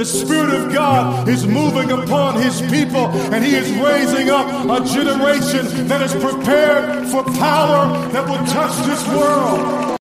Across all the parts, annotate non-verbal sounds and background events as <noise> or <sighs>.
The Spirit of God is moving upon His people, and He is raising up a generation that is prepared for power that will touch this world.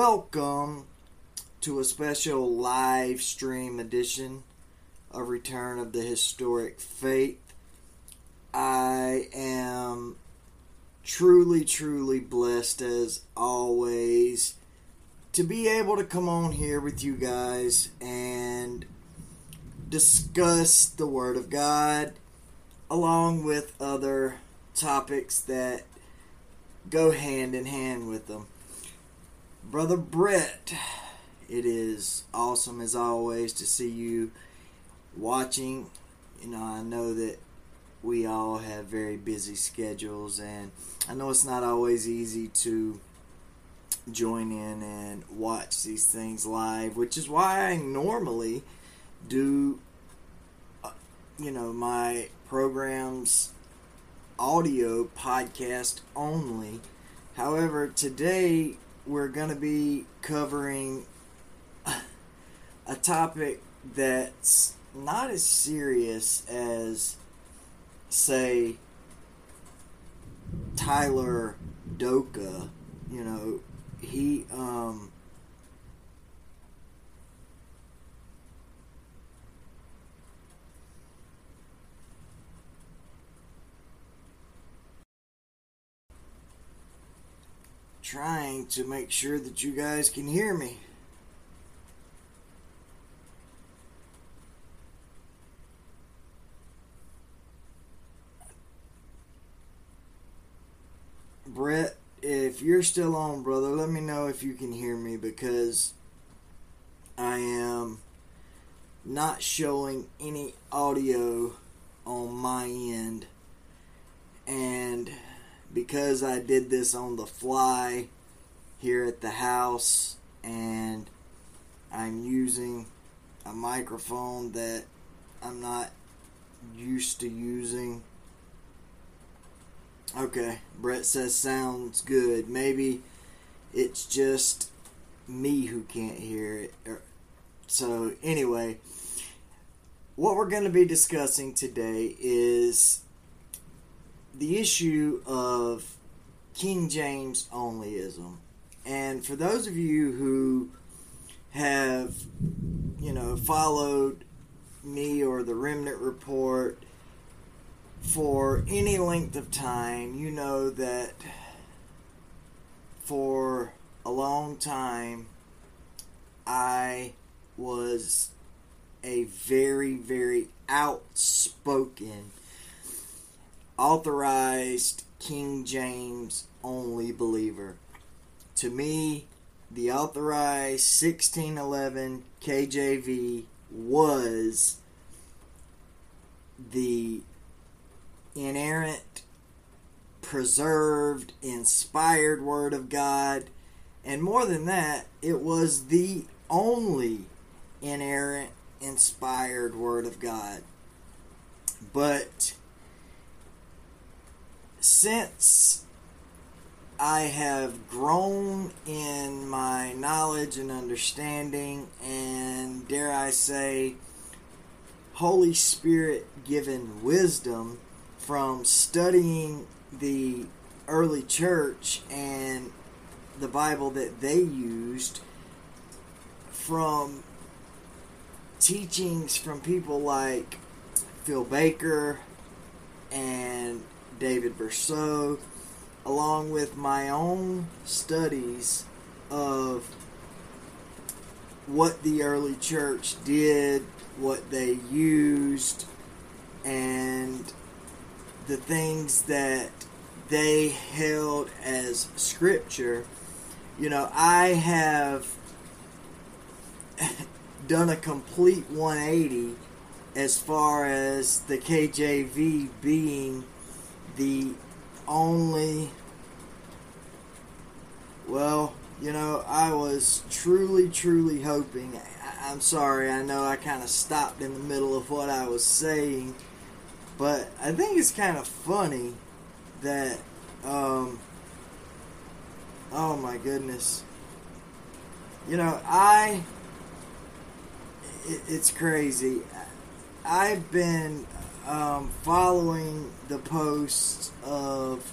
Welcome to a special live stream edition of Return of the Historic Faith. I am truly, truly blessed as always to be able to come on here with you guys and discuss the Word of God along with other topics that go hand in hand with them. Brother Brett, it is awesome as always to see you watching. You know, I know that we all have very busy schedules, and I know it's not always easy to join in and watch these things live, which is why I normally do, uh, you know, my programs audio podcast only. However, today we're going to be covering a topic that's not as serious as, say, Tyler Doka. You know, he, um, trying to make sure that you guys can hear me. Brett, if you're still on, brother, let me know if you can hear me because I am not showing any audio on my end. And because I did this on the fly here at the house and I'm using a microphone that I'm not used to using. Okay, Brett says sounds good. Maybe it's just me who can't hear it. So, anyway, what we're going to be discussing today is the issue of King James onlyism. And for those of you who have, you know, followed me or the Remnant Report for any length of time, you know that for a long time I was a very, very outspoken, authorized King James only believer. To me, the authorized 1611 KJV was the inerrant, preserved, inspired Word of God. And more than that, it was the only inerrant, inspired Word of God. But since I have grown in my knowledge and understanding, and dare I say, Holy Spirit given wisdom from studying the early church and the Bible that they used, from teachings from people like Phil Baker and David Bercot along with my own studies of what the early church did, what they used, and the things that they held as scripture. You know, I have <laughs> done a complete 180 as far as the KJV being the only. Well, you know, I was truly, truly hoping. I, am sorry, I know I kind of stopped in the middle of what I was saying, but I think it's kind of funny that, um, oh my goodness. You know, I, it, it's crazy. I've been um, following the posts of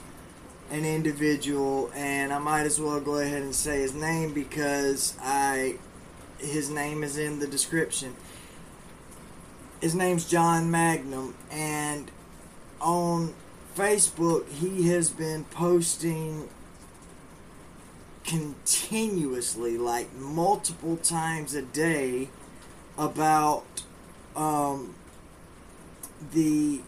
an individual, and I might as well go ahead and say his name because I his name is in the description. His name's John Magnum, and on Facebook he has been posting continuously, like multiple times a day, about um, the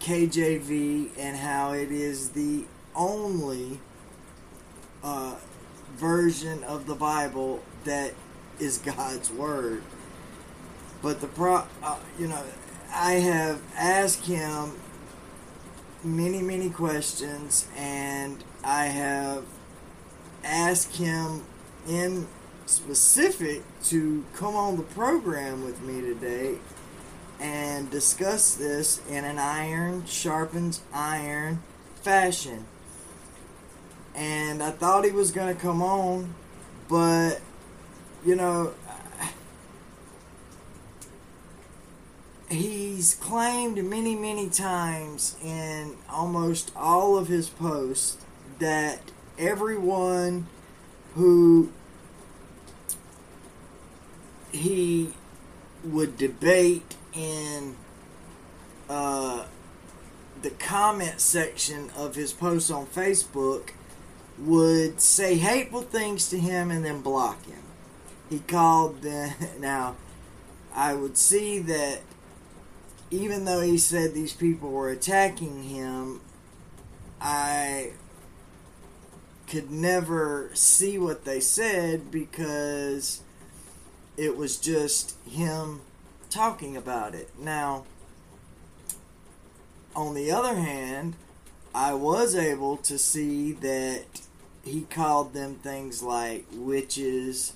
KJV and how it is the only uh, version of the Bible that is God's word. But the pro, uh, you know, I have asked him many, many questions, and I have asked him in specific to come on the program with me today and discuss this in an iron sharpens iron fashion. And I thought he was going to come on, but you know, he's claimed many, many times in almost all of his posts that everyone who he would debate in uh, the comment section of his posts on Facebook would say hateful things to him and then block him. He called <laughs> the now I would see that even though he said these people were attacking him, I could never see what they said because it was just him talking about it. Now, on the other hand, I was able to see that he called them things like witches.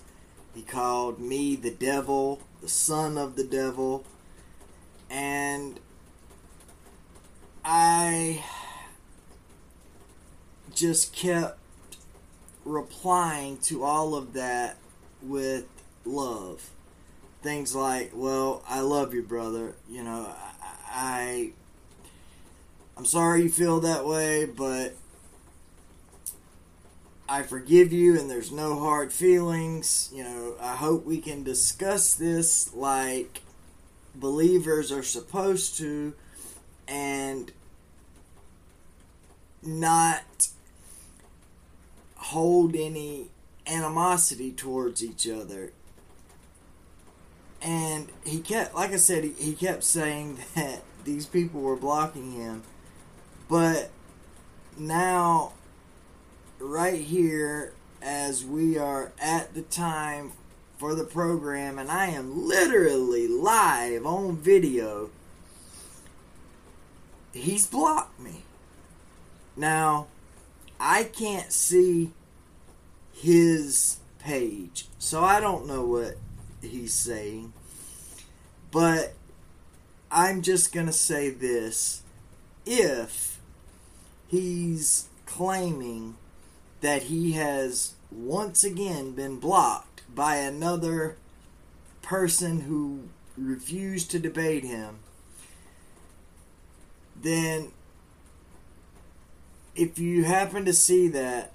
He called me the devil, the son of the devil. And I just kept replying to all of that with love. Things like, well, I love you, brother. You know, I, I I'm sorry you feel that way, but I forgive you and there's no hard feelings. You know, I hope we can discuss this like believers are supposed to and not hold any animosity towards each other. And he kept, like I said, he, he kept saying <laughs> that these people were blocking him. But now, right here, as we are at the time for the program, and I am literally live on video, he's blocked me. Now, I can't see his page, so I don't know what he's saying. But I'm just going to say this. If he's claiming that he has once again been blocked by another person who refused to debate him, then if you happen to see that,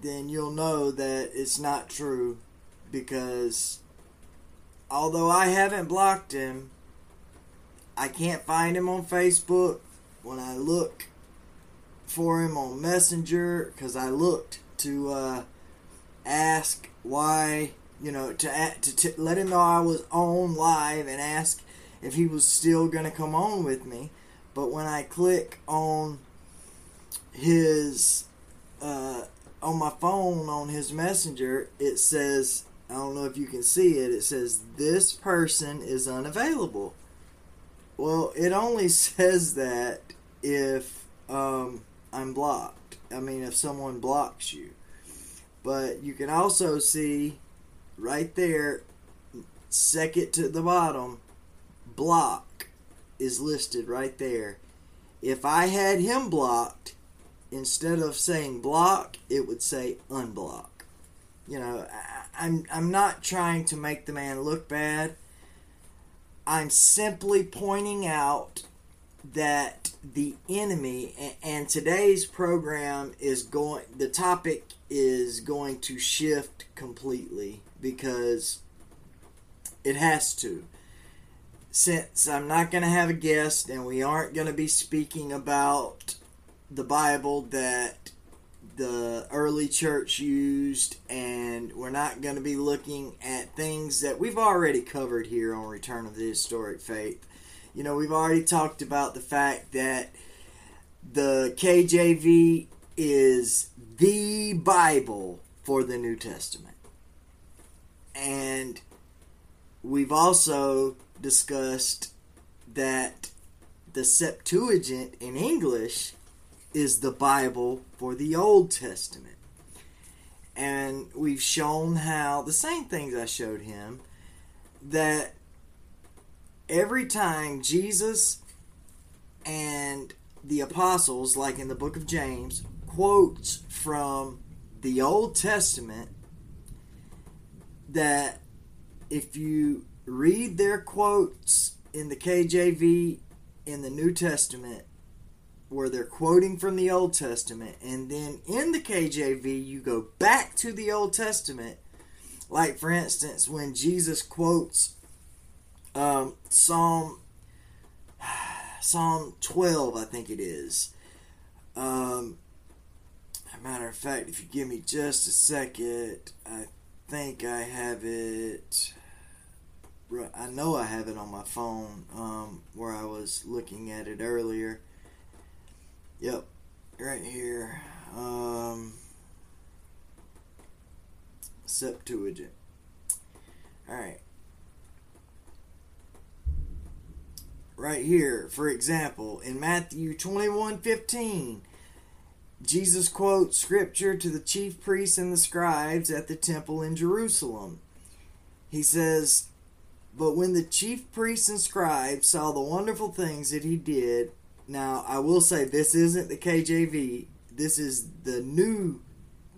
then you'll know that it's not true because although I haven't blocked him, I can't find him on Facebook. When I look for him on Messenger, because I looked to uh, ask why, you know, to, to, to let him know I was on live and ask if he was still going to come on with me. But when I click on his uh, on my phone on his messenger it says i don't know if you can see it. It says this person is unavailable. Well it only <laughs> says that if um, i'm blocked. I mean if someone blocks you. But you can also see right there second to the bottom block is listed right there. If i had him blocked instead of saying block, it would say unblock. You know, I'm I'm not trying to make the man look bad. I'm simply pointing out that the enemy and today's program is going the topic is going to shift completely because it has to since I'm not going to have a guest and we aren't going to be speaking about the Bible that the early church used, and we're not going to be looking at things that we've already covered here on Return of the Historic Faith. You know, we've already talked about the fact that the KJV is the Bible for the New Testament. And we've also discussed that the Septuagint in English is the Bible for the Old Testament. And we've shown how the same things I showed him that every time Jesus and the apostles, like in the book of James, quotes from the Old Testament, that if you read their quotes in the KJV in the New Testament, where they're quoting from the Old Testament, and then in the KJV, you go back to the Old Testament. Like, for instance, when Jesus quotes um, Psalm <sighs> Psalm 12, I think it is. Um, matter of fact, if you give me just a second, I think I have it. I know I have it on my phone um, where I was looking at it earlier. Yep, right here. Um, Septuagint. All right. Right here, for example, in Matthew 21 15, Jesus quotes scripture to the chief priests and the scribes at the temple in Jerusalem. He says, But when the chief priests and scribes saw the wonderful things that he did, now I will say this isn't the KJV, this is the new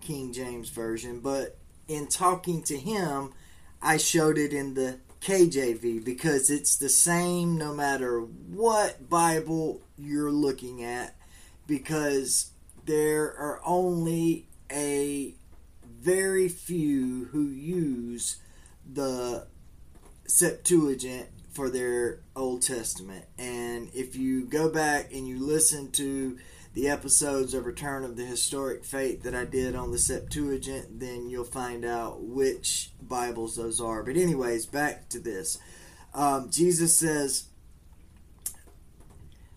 King James Version, but in talking to him, I showed it in the KJV because it's the same no matter what Bible you're looking at because there are only a very few who use the Septuagint for their Old Testament. And if you go back and you listen to the episodes of Return of the Historic Faith that I did on the Septuagint, then you'll find out which Bibles those are. But, anyways, back to this. Um, Jesus says,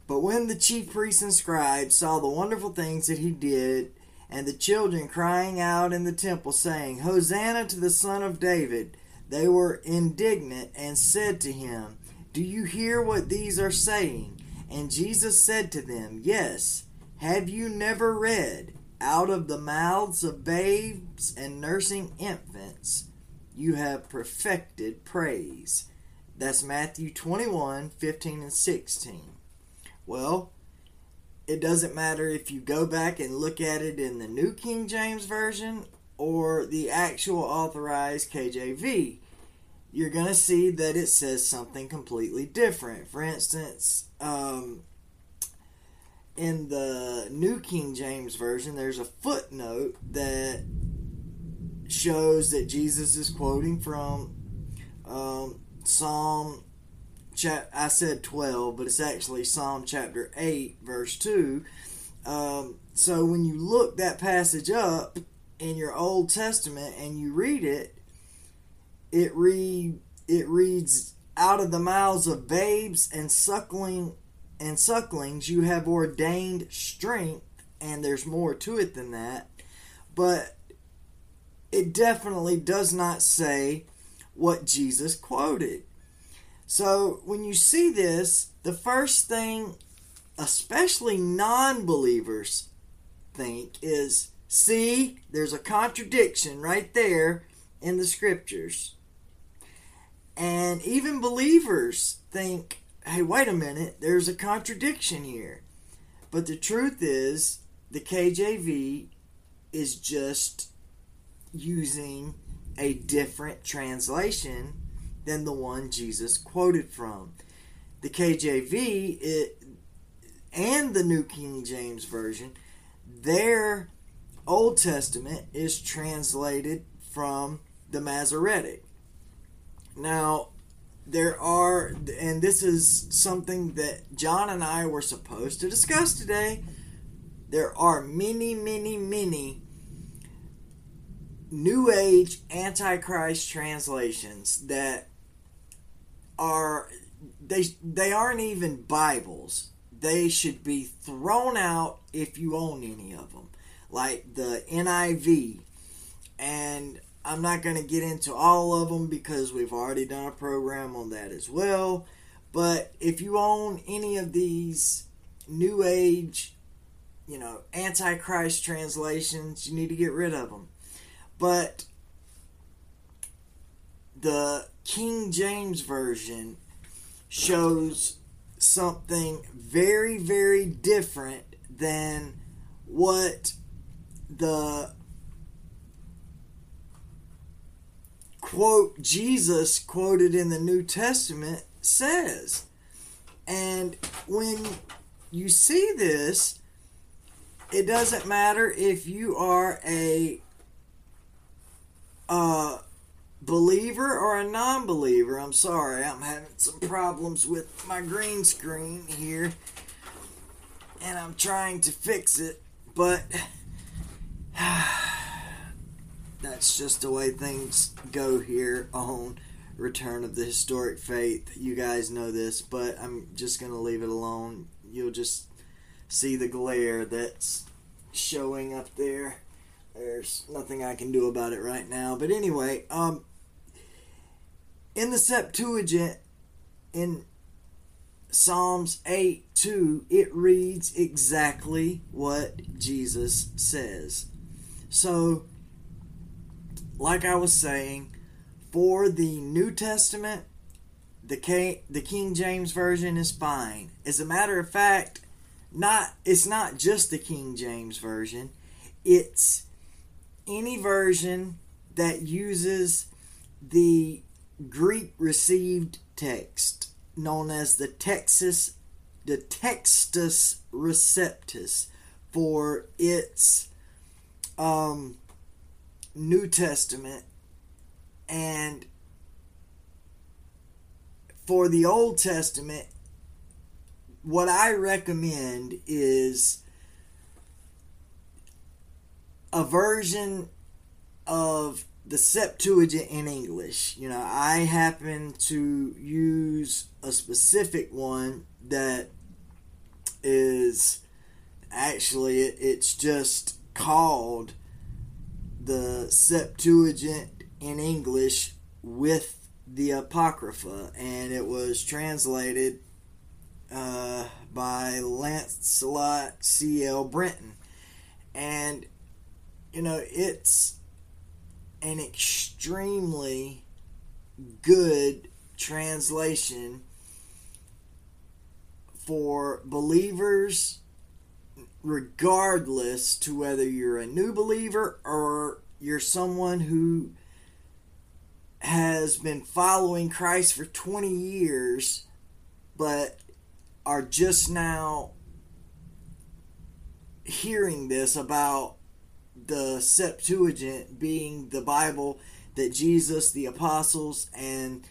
But when the chief priests and scribes saw the wonderful things that he did, and the children crying out in the temple, saying, Hosanna to the Son of David, they were indignant and said to him, Do you hear what these are saying? And Jesus said to them, Yes. Have you never read, Out of the mouths of babes and nursing infants, you have perfected praise? That's Matthew 21 15 and 16. Well, it doesn't matter if you go back and look at it in the New King James Version or the actual authorized KJV. You're going to see that it says something completely different. For instance, um, in the New King James Version, there's a footnote that shows that Jesus is quoting from um, Psalm. Chap- I said 12, but it's actually Psalm chapter 8, verse 2. Um, so when you look that passage up in your Old Testament and you read it, it read it reads out of the mouths of babes and suckling and sucklings you have ordained strength, and there's more to it than that. But it definitely does not say what Jesus quoted. So when you see this, the first thing, especially non believers, think is see, there's a contradiction right there in the scriptures. And even believers think hey, wait a minute, there's a contradiction here. But the truth is, the KJV is just using a different translation than the one Jesus quoted from. The KJV it, and the New King James Version, their Old Testament is translated from the Masoretic. Now, there are, and this is something that John and I were supposed to discuss today. There are many, many, many New Age Antichrist translations that are they they aren't even Bibles. They should be thrown out if you own any of them, like the NIV and I'm not going to get into all of them because we've already done a program on that as well. But if you own any of these new age, you know, antichrist translations, you need to get rid of them. But the King James Version shows something very, very different than what the quote Jesus quoted in the New Testament says. And when you see this, it doesn't matter if you are a uh, believer or a non believer. I'm sorry, I'm having some problems with my green screen here. And I'm trying to fix it, but <laughs> <sighs> that's just the way things go here on Return of the Historic Faith. You guys know this, but I'm just going to leave it alone. You'll just see the glare that's showing up there. there's nothing I can do about it right now. But anyway, um, in the Septuagint, in Psalms 8 2, it reads exactly what Jesus says. So, like I was saying, for the New Testament, the K, the King James version is fine. As a matter of fact, not it's not just the King James version. It's any version that uses the Greek received text known as the Texas the Textus Receptus for its um, New Testament and for the Old Testament what I recommend is a version of the Septuagint in English. You know, I happen to use a specific one that is actually it's just called the Septuagint in English with the Apocrypha, and it was translated uh, by Lancelot C.L. Brenton. And, you know, it's an extremely good translation for believers regardless to whether you're a new believer or you're someone who has been following Christ for 20 years but are just now hearing this about the Septuagint being the Bible that Jesus, the apostles, and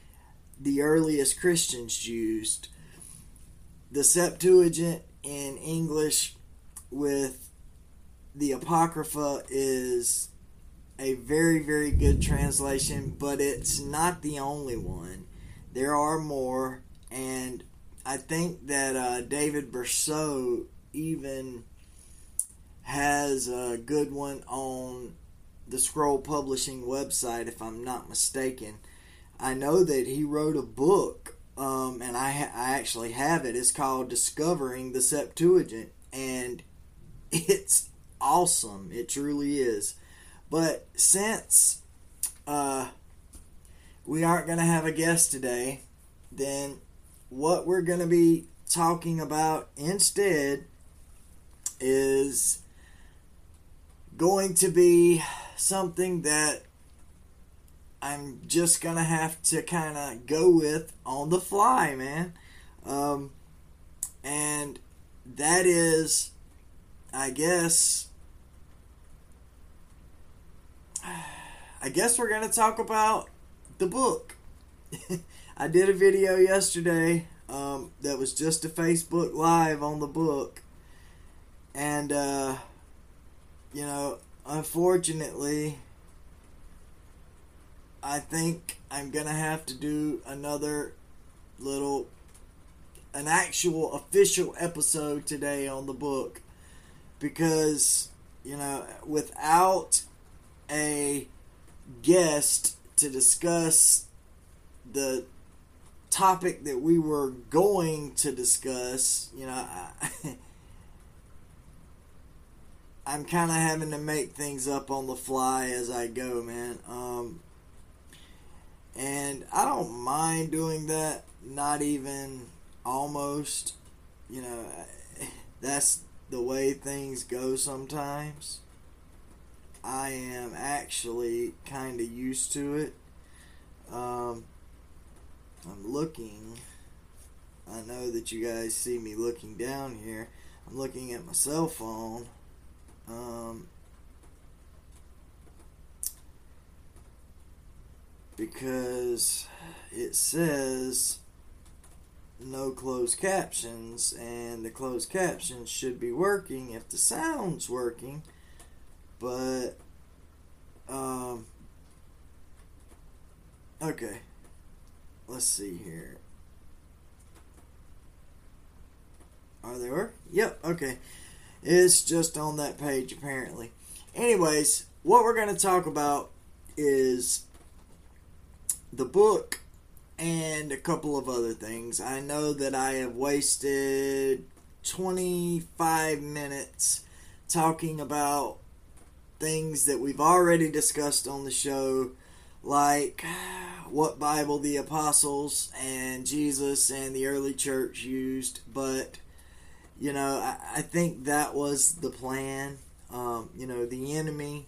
the earliest Christians used. The Septuagint in English with the Apocrypha is a very, very good translation, but it's not the only one. There are more, and I think that uh, David Bercot even has a good one on the Scroll Publishing website, if I'm not mistaken. I know that he wrote a book, um, and I, ha- I actually have it. It's called Discovering the Septuagint, and it's awesome. It truly is. But since uh, we aren't going to have a guest today, then what we're going to be talking about instead is going to be something that I'm just gonna have to kind of go with on the fly, man. Um, and that is, I guess, I guess we're gonna talk about the book. <laughs> I did a video yesterday um, that was just a Facebook Live on the book, and uh, you know, unfortunately, I think I'm gonna have to do another little, an actual official episode today on the book because, you know, without a guest to discuss the topic that we were going to discuss, you know, I, <laughs> I'm kind of having to make things up on the fly as I go, man. Um, and I don't mind doing that. Not even almost. You know, <laughs> that's the way things go sometimes. I am actually kind of used to it. Um, I'm looking. I know that you guys see me looking down here. I'm looking at my cell phone um, because it says no closed captions, and the closed captions should be working if the sound's working, but um, okay, let's see here. Are they working? Yep. Okay. It's just on that page, apparently. Anyways, what we're going to talk about is the book and a couple of other things. I know that I have wasted 25 minutes talking about things that we've already discussed on the show, like what Bible the apostles and Jesus and the early church used, but you know, I, I think that was the plan. Um, you know, the enemy.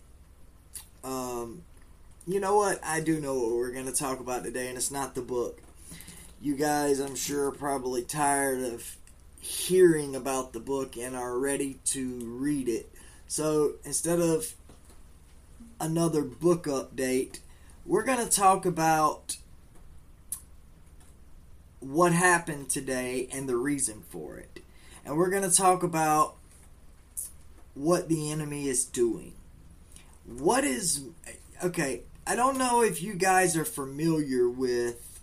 Um, you know what? I do know what we're going to talk about today, and it's not the book. You guys, I'm sure, are probably tired of hearing about the book and are ready to read it. So instead of another book update, we're going to talk about what happened today and the reason for it. And we're going to talk about what the enemy is doing. What is. Okay, I don't know if you guys are familiar with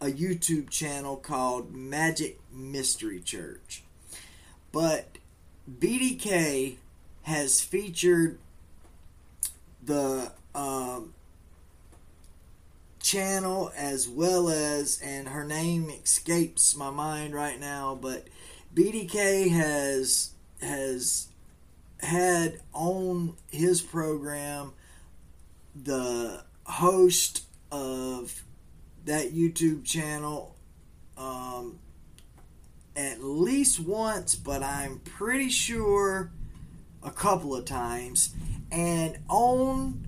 a YouTube channel called Magic Mystery Church. But BDK has featured the um, channel as well as, and her name escapes my mind right now, but BDK has has had on his program the host of that YouTube channel um, at least once, but I'm pretty sure a couple of times. And on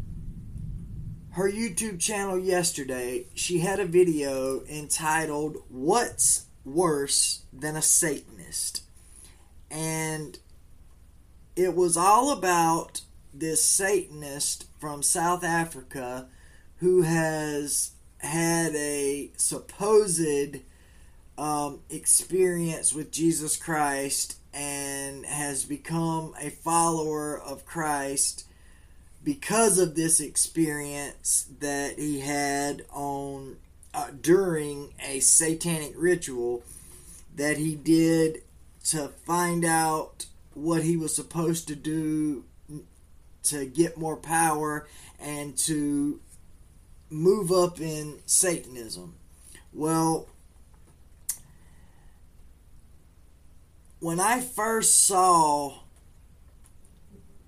her YouTube channel yesterday, she had a video entitled What's Worse Than a Satanist? And it was all about this Satanist from South Africa who has had a supposed um, experience with Jesus Christ and has become a follower of Christ because of this experience that he had on uh, during a satanic ritual that he did to find out what he was supposed to do to get more power and to move up in Satanism. Well, when I first saw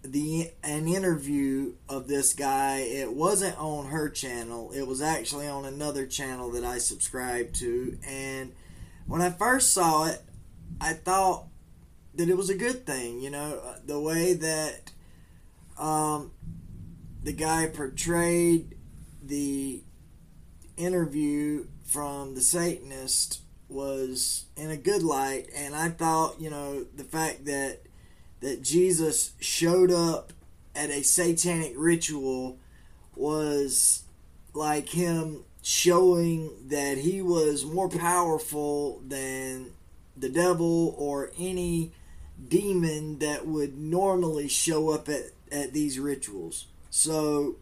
the an interview of this guy, it wasn't on her channel. It was actually on another channel that I subscribed to, and when I first saw it, I thought that it was a good thing. You know, the way that um, the guy portrayed the interview from the Satanist was in a good light, and I thought, you know, the fact that that Jesus showed up at a satanic ritual was like him showing that he was more powerful than the devil or any demon that would normally show up at, at these rituals. So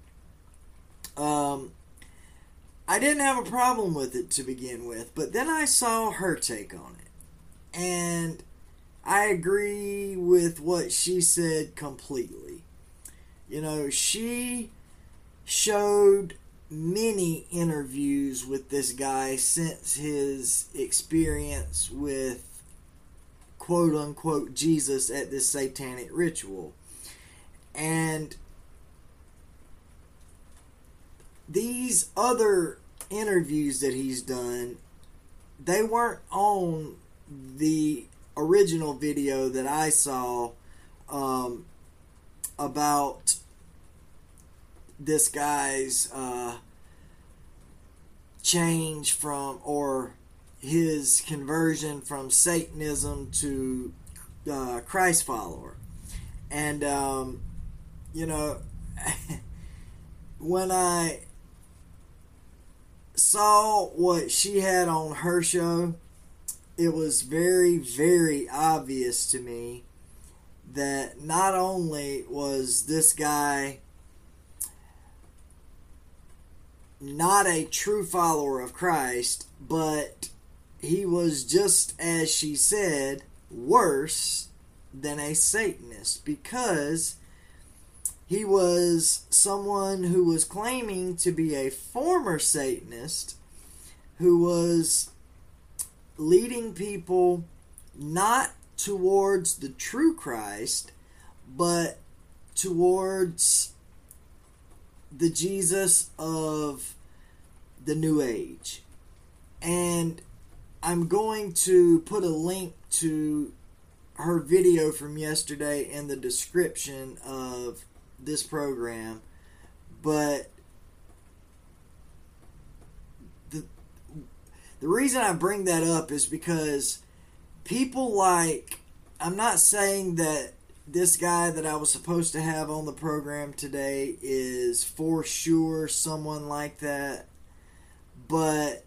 um, I didn't have a problem with it to begin with, but then I saw her take on it. And I agree with what she said completely. You know, she showed many interviews with this guy since his experience with quote unquote Jesus at this satanic ritual. And these other interviews that he's done, they weren't on the original video that I saw um, about this guy's uh, change from or his conversion from Satanism to uh, Christ follower. And, um, you know, <laughs> when I saw what she had on her show, it was very, very obvious to me that not only was this guy not a true follower of Christ, but he was just as she said, worse than a Satanist because he was someone who was claiming to be a former Satanist who was leading people not towards the true Christ, but towards the Jesus of the New Age. And I'm going to put a link to her video from yesterday in the description of this program. But the the reason I bring that up is because people like I'm not saying that this guy that I was supposed to have on the program today is for sure someone like that. But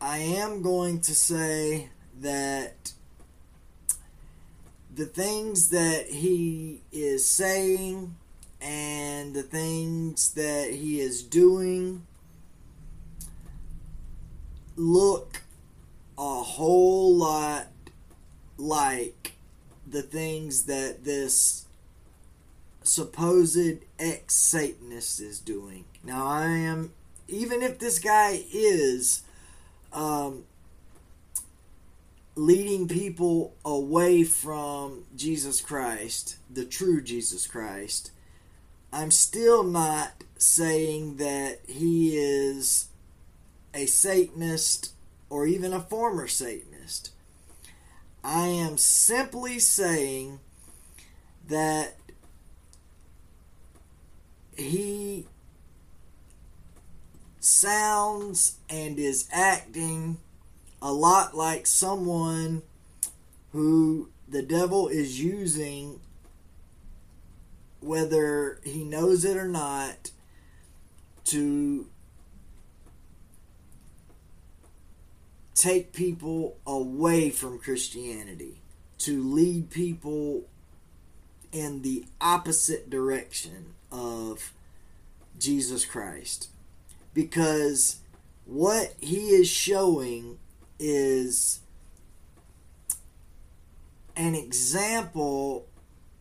I am going to say that the things that he is saying and the things that he is doing look a whole lot like the things that this supposed ex Satanist is doing. Now, I am, even if this guy is um, leading people away from Jesus Christ, the true Jesus Christ, I'm still not saying that he is a Satanist or even a former Satanist. I am simply saying that he sounds and is acting a lot like someone who the devil is using, whether he knows it or not, to take people away from Christianity, to lead people in the opposite direction of Jesus Christ. Because what he is showing is an example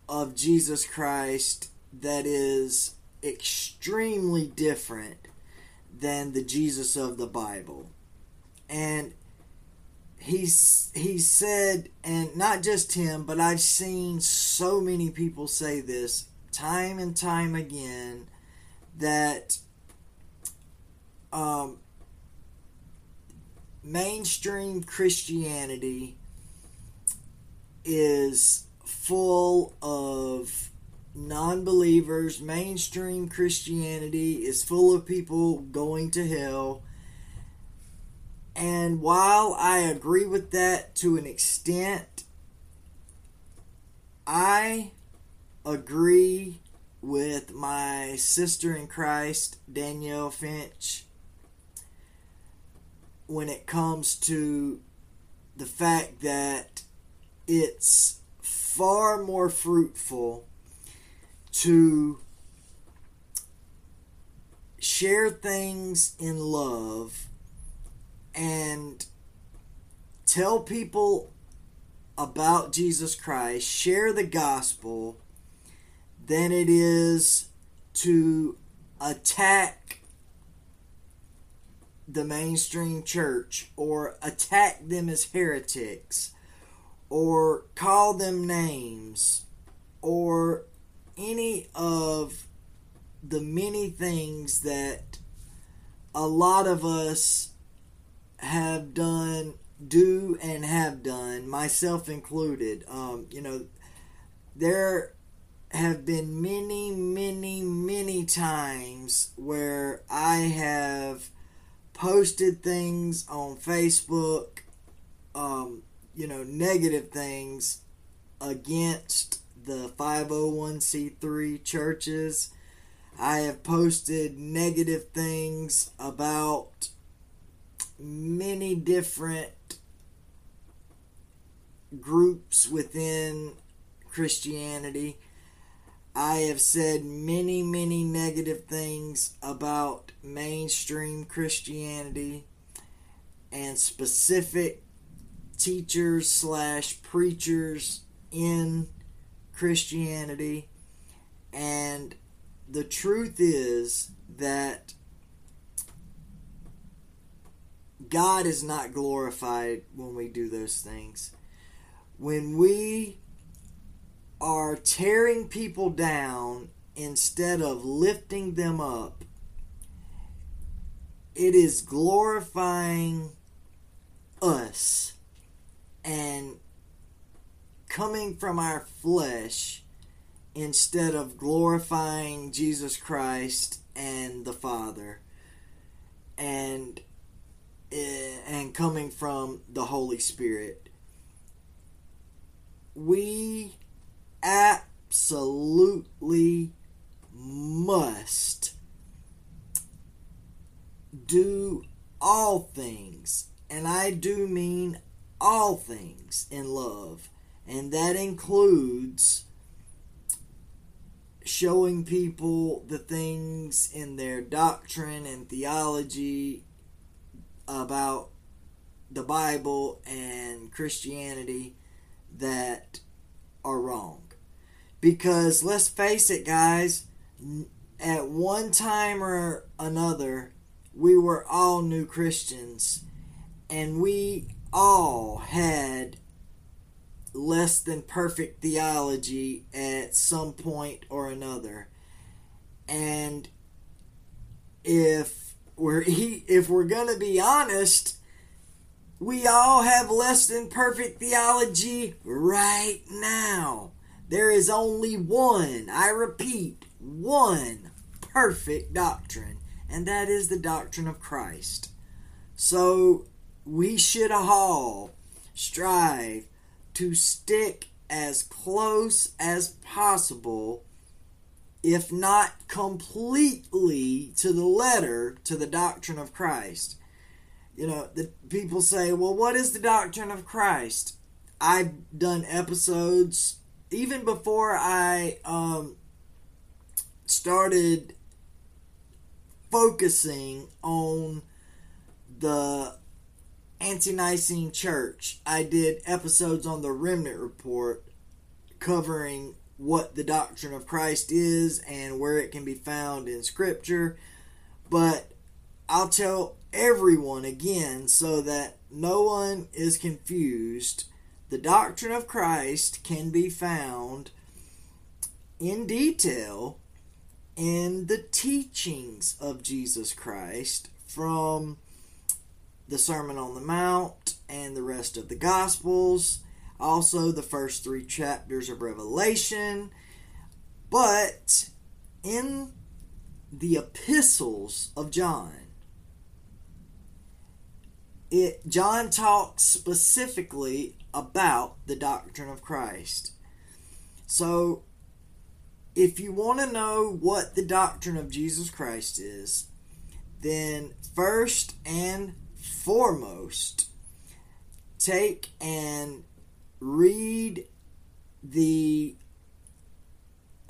of Jesus Christ that is extremely different than the Jesus of the Bible. And he's he said and not just him but i've seen so many people say this time and time again that um, mainstream christianity is full of non-believers mainstream christianity is full of people going to hell. And while I agree with that to an extent, I agree with my sister in Christ, Danielle Finch, when it comes to the fact that it's far more fruitful to share things in love and tell people about Jesus Christ, share the gospel, than it is to attack the mainstream church or attack them as heretics or call them names or any of the many things that a lot of us have done, do, and have done, myself included. Um, you know, there have been many, many, many times where I have posted things on Facebook, um, you know, negative things against the 501c3 churches. I have posted negative things about many different groups within Christianity. I have said many, many negative things about mainstream Christianity and specific teachers slash preachers in Christianity. And the truth is that God is not glorified when we do those things. When we are tearing people down instead of lifting them up, it is glorifying us and coming from our flesh instead of glorifying Jesus Christ and the Father and eh, and coming from the Holy Spirit. We absolutely must do all things and I do mean all things in love and that includes showing people the things in their doctrine and theology about the Bible and Christianity that are wrong. Because let's face it, guys, at one time or another, we were all new Christians and we all had less than perfect theology at some point or another. And if we're <laughs> if we're going to be honest, we all have less than perfect theology right now. There is only one, I repeat, one perfect doctrine, and that is the doctrine of Christ. So we should all strive to stick as close as possible, if not completely to the letter, to the doctrine of Christ. You know, the people say, well, what is the doctrine of Christ? I've done episodes even before I um, started focusing on the Ante Nicene Church, I did episodes on the Remnant Report covering what the doctrine of Christ is and where it can be found in Scripture. But I'll tell everyone again so that no one is confused. The doctrine of Christ can be found in detail in the teachings of Jesus Christ from the Sermon on the Mount and the rest of the Gospels, also the first three chapters of Revelation. But in the epistles of John, it, John talks specifically about the doctrine of Christ. So, if you want to know what the doctrine of Jesus Christ is, then first and foremost, take and read the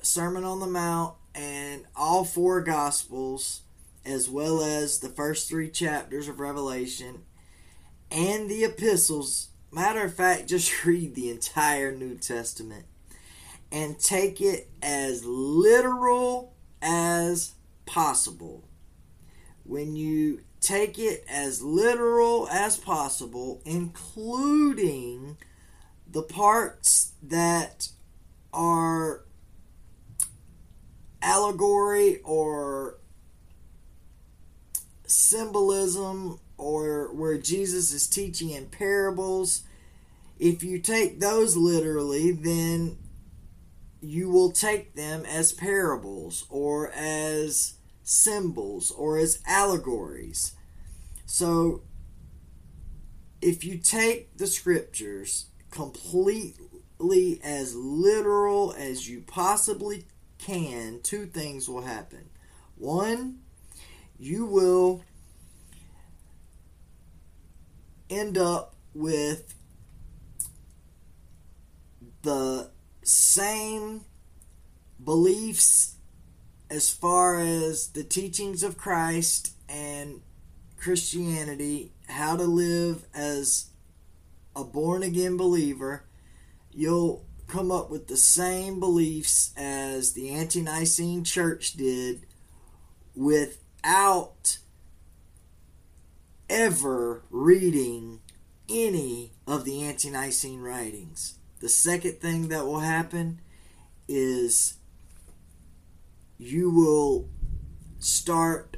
Sermon on the Mount and all four Gospels, as well as the first three chapters of Revelation and the epistles. Matter of fact, <laughs> just read the entire New Testament and take it as literal as possible. When you take it as literal as possible, including the parts that are allegory or symbolism or where Jesus is teaching in parables. If you take those literally, then you will take them as parables or as symbols or as allegories. So, if you take the scriptures completely as literal as you possibly can, two things will happen. One, you will end up with the same beliefs as far as the teachings of Christ and Christianity, how to live as a born again believer, you'll come up with the same beliefs as the ante Nicene church did without ever reading any of the ante Nicene writings. The second thing that will happen is you will start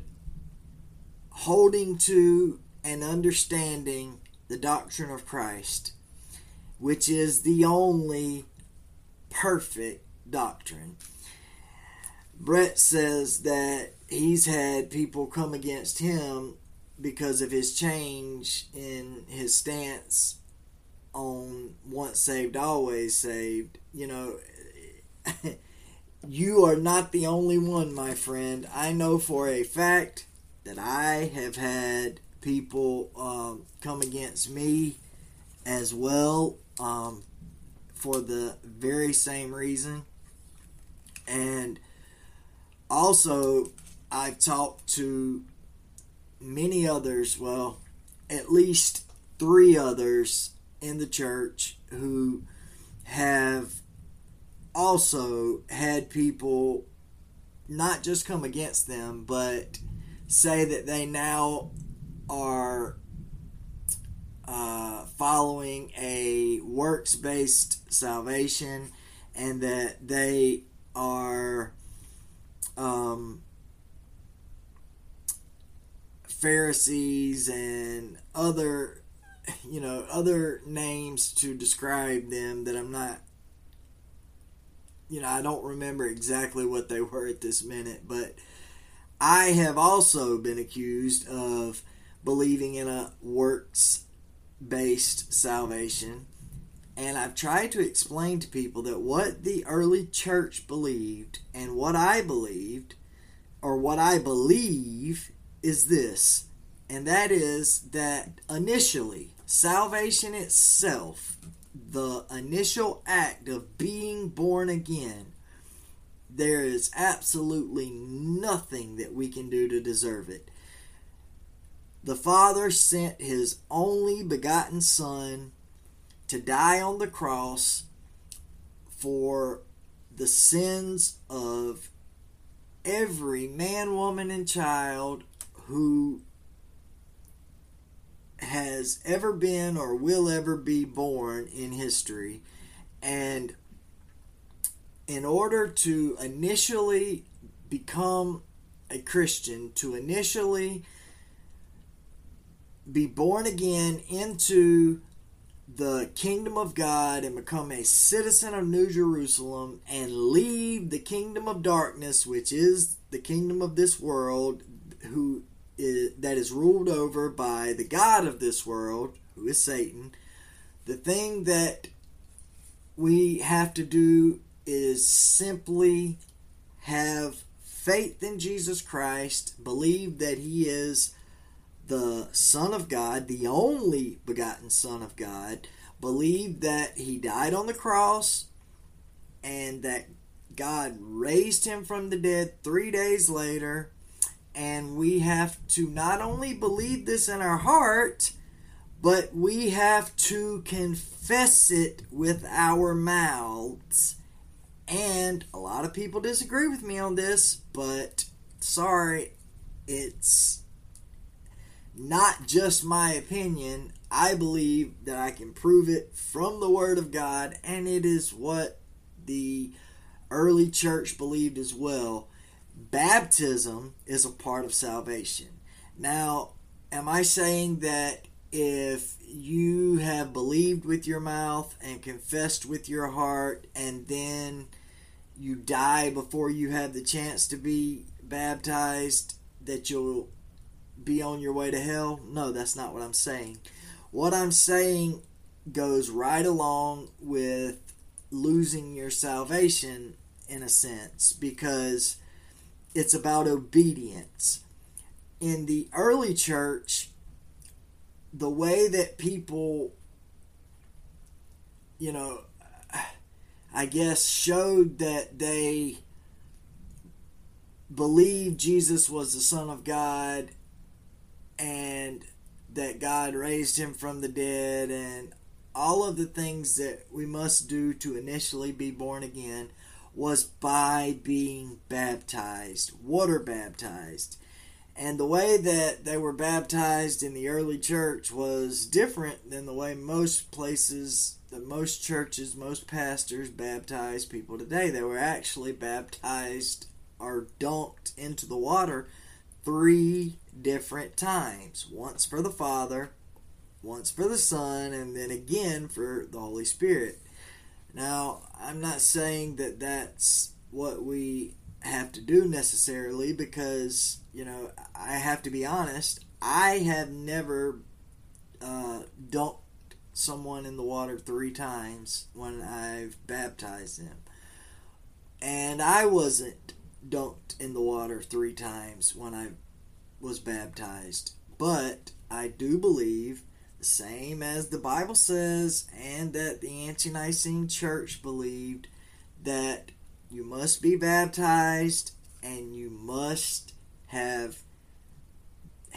holding to and understanding the doctrine of Christ, which is the only perfect doctrine. Brett says that he's had people come against him because of his change in his stance on once saved, always saved. You know, <laughs> you are not the only one, my friend. I know for a fact that I have had people um, come against me as well um, for the very same reason. And also, I've talked to many others, well, at least three others in the church who have also had people not just come against them, but say that they now are uh, following a works based salvation and that they are um, Pharisees and other you know other names to describe them that I'm not you know I don't remember exactly what they were at this minute but I have also been accused of believing in a works based salvation and I've tried to explain to people that what the early church believed and what I believed or what I believe is this and that is that initially salvation itself, the initial act of being born again, there is absolutely nothing that we can do to deserve it. The Father sent His only begotten Son to die on the cross for the sins of every man, woman, and child who has ever been or will ever be born in history. And in order to initially become a Christian, to initially be born again into the kingdom of God and become a citizen of New Jerusalem and leave the kingdom of darkness, which is the kingdom of this world, who is, that is ruled over by the God of this world, who is Satan, the thing that we have to do is simply have faith in Jesus Christ, believe that He is the Son of God, the only begotten Son of God, believe that He died on the cross and that God raised Him from the dead three days later and we have to not only believe this in our heart, but we have to confess it with our mouths. And a lot of people disagree with me on this, but sorry, it's not just my opinion. I believe that I can prove it from the Word of God, and it is what the early church believed as well baptism is a part of salvation. Now, am I saying that if you have believed with your mouth and confessed with your heart and then you die before you have the chance to be baptized that you'll be on your way to hell? No, that's not what I'm saying. What I'm saying goes right along with losing your salvation in a sense because it's about obedience. In the early church, the way that people, you know, I guess showed that they believed Jesus was the Son of God and that God raised him from the dead and all of the things that we must do to initially be born again was by being baptized, water baptized. And the way that they were baptized in the early church was different than the way most places, most churches, most pastors baptize people today. They were actually baptized or dunked into the water three different times once for the Father, once for the Son, and then again for the Holy Spirit. Now, I'm not saying that that's what we have to do necessarily because, you know, I have to be honest, I have never uh, dunked someone in the water three times when I've baptized them. And I wasn't dunked in the water three times when I was baptized. But I do believe the same as the Bible says, and that the Ante Nicene Church believed that you must be baptized and you must have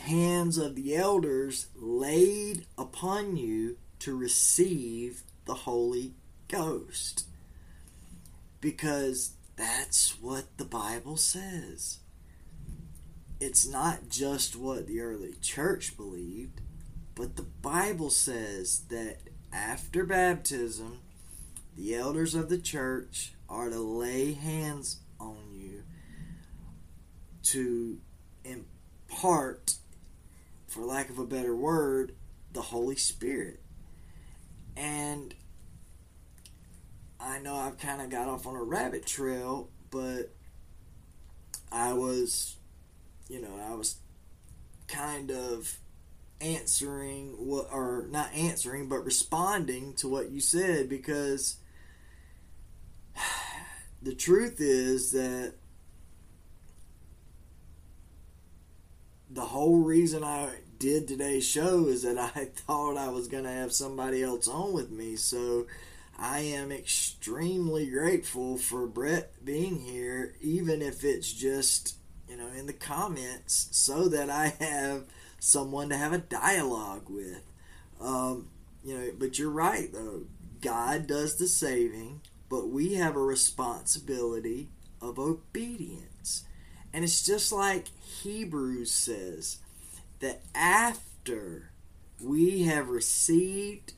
hands of the elders laid upon you to receive the Holy Ghost. Because that's what the Bible says. It's not just what the early church believed, but the Bible says that after baptism, the elders of the church are to lay hands on you to impart, for lack of a better word, the Holy Spirit. And I know I've kind of got off on a rabbit trail, but I was, you know, I was kind of answering what, or not answering, but responding to what you said because <sighs> the truth is that the whole reason I did today's show is that <laughs> I thought I was going to have somebody else on with me. So I am extremely grateful for Brett being here, even if it's just, you know, in the comments, so that I <laughs> have someone to have a dialogue with. Um, you know, but you're right, though. God does the saving, but we have a responsibility of obedience. And it's just like Hebrews says that after we have received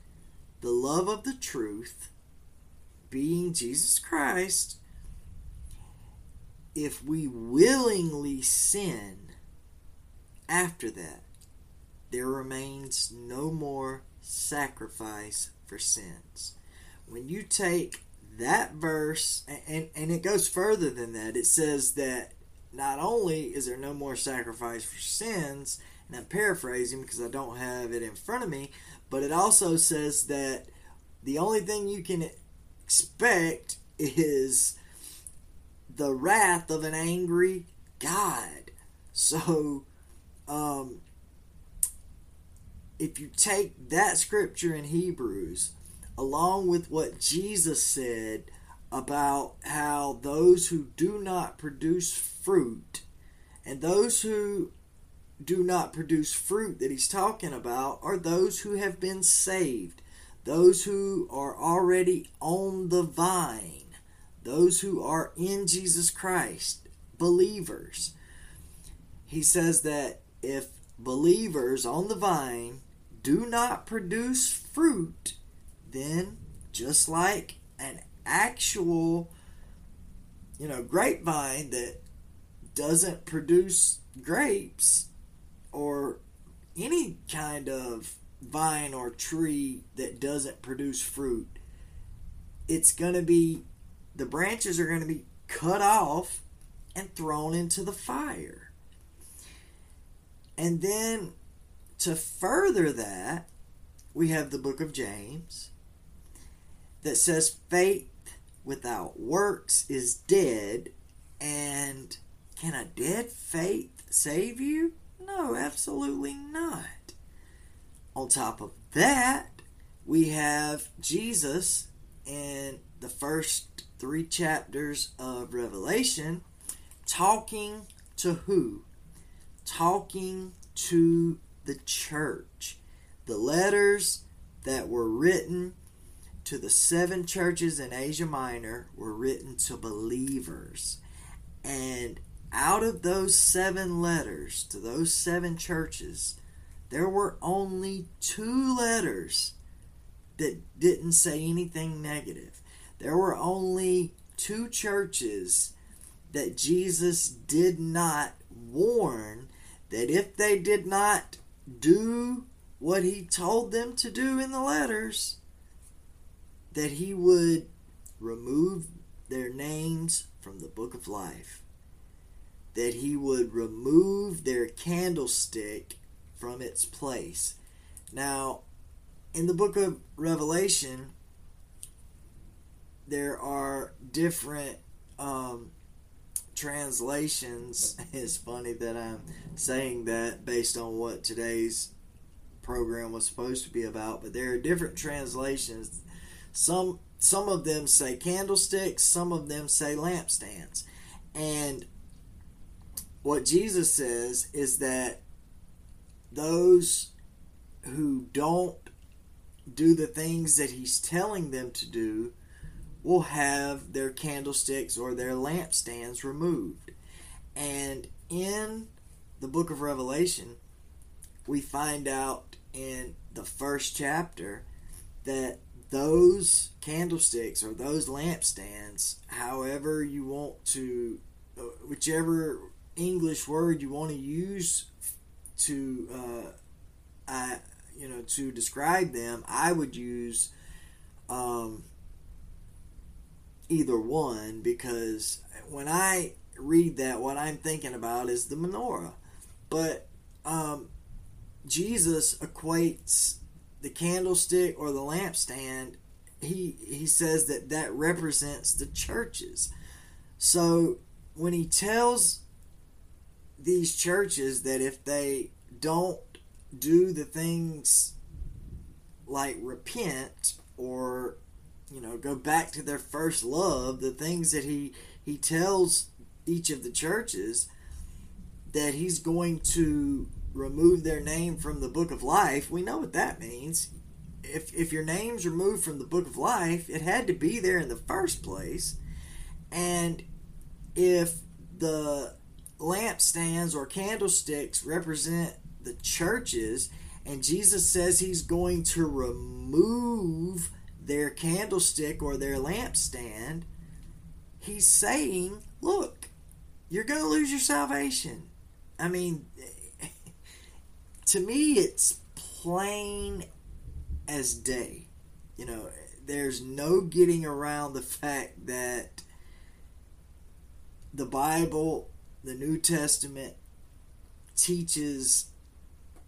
the love of the truth, being Jesus Christ, if we willingly sin after that, there remains no more sacrifice for sins. When you take that verse, and, and it goes further than that, it says that not only is there no more sacrifice for sins, and I'm paraphrasing because I don't have it in front of me, but it also says that the only thing you can expect is the wrath of an angry God. So, um, if you take that scripture in Hebrews, along with what Jesus said about how those who do not produce fruit and those who do not produce fruit that he's talking about are those who have been saved, those who are already on the vine, those who are in Jesus Christ, believers. He says that if believers on the vine do not produce fruit, then just like an actual, you know, grapevine that doesn't produce grapes or any kind of vine or tree that doesn't produce fruit, it's going to be, the branches are going to be cut off and thrown into the fire. And then to further that, we have the book of James that says faith without works is dead. And can a dead faith save you? No, absolutely not. On top of that, we have Jesus in the first three chapters of Revelation talking to who? Talking to the church. The letters that were written to the seven churches in Asia Minor were written to believers. And out of those seven letters to those seven churches, there were only two letters that didn't say anything negative. There were only two churches that Jesus did not warn that if they did not do what he told them to do in the letters, that he would remove their names from the book of life, that he would remove their candlestick from its place. Now, in the book of Revelation, there are different um, translations. <laughs> It's funny that I'm saying that based on what today's program was supposed to be about, but there are different translations. Some some of them say candlesticks, some of them say lampstands. And what Jesus says is that those who don't do the things that he's telling them to do will have their candlesticks or their lampstands removed. And in the book of Revelation, we find out in the first chapter that those candlesticks or those lampstands, however you want to, uh, whichever English word you want to use to, uh, I, you know, to describe them, I would use um, either one because when I read that, what I'm thinking about is the menorah. But um, Jesus equates the candlestick or the lampstand. He he says that that represents the churches. So when he tells these churches that if they don't do the things like repent or you know go back to their first love the things that he he tells each of the churches that he's going to remove their name from the book of life we know what that means if if your name's removed from the book of life it had to be there in the first place and if the lampstands or candlesticks represent the churches and Jesus says he's going to remove their candlestick or their lampstand, he's saying, look, you're going to lose your salvation. I mean, to me, it's plain as day. You know, there's no getting around the fact that the Bible, the New Testament, teaches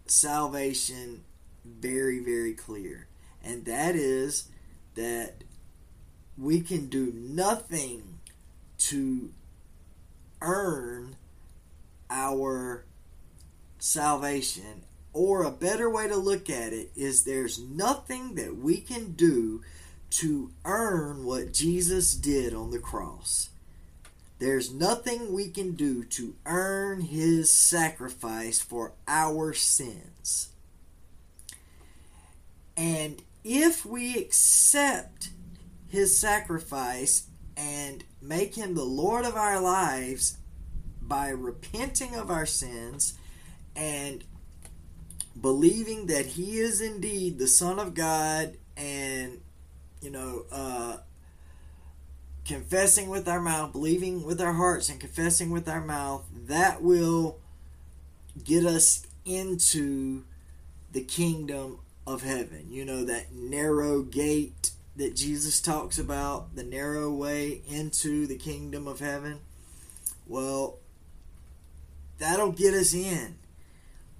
salvation very, very clear. And that is that we can do nothing to earn our salvation. Or a better way to look at it is there's nothing that we can do to earn what Jesus did on the cross. There's nothing we can do to earn his sacrifice for our sins. And if we accept his sacrifice and make him the Lord of our lives by repenting of our sins and believing that he is indeed the Son of God and, you know, uh, confessing with our mouth, believing with our hearts, and confessing with our mouth, that will get us into the kingdom of heaven. You know, that narrow gate that Jesus talks about, the narrow way into the kingdom of heaven. Well, that'll get us in.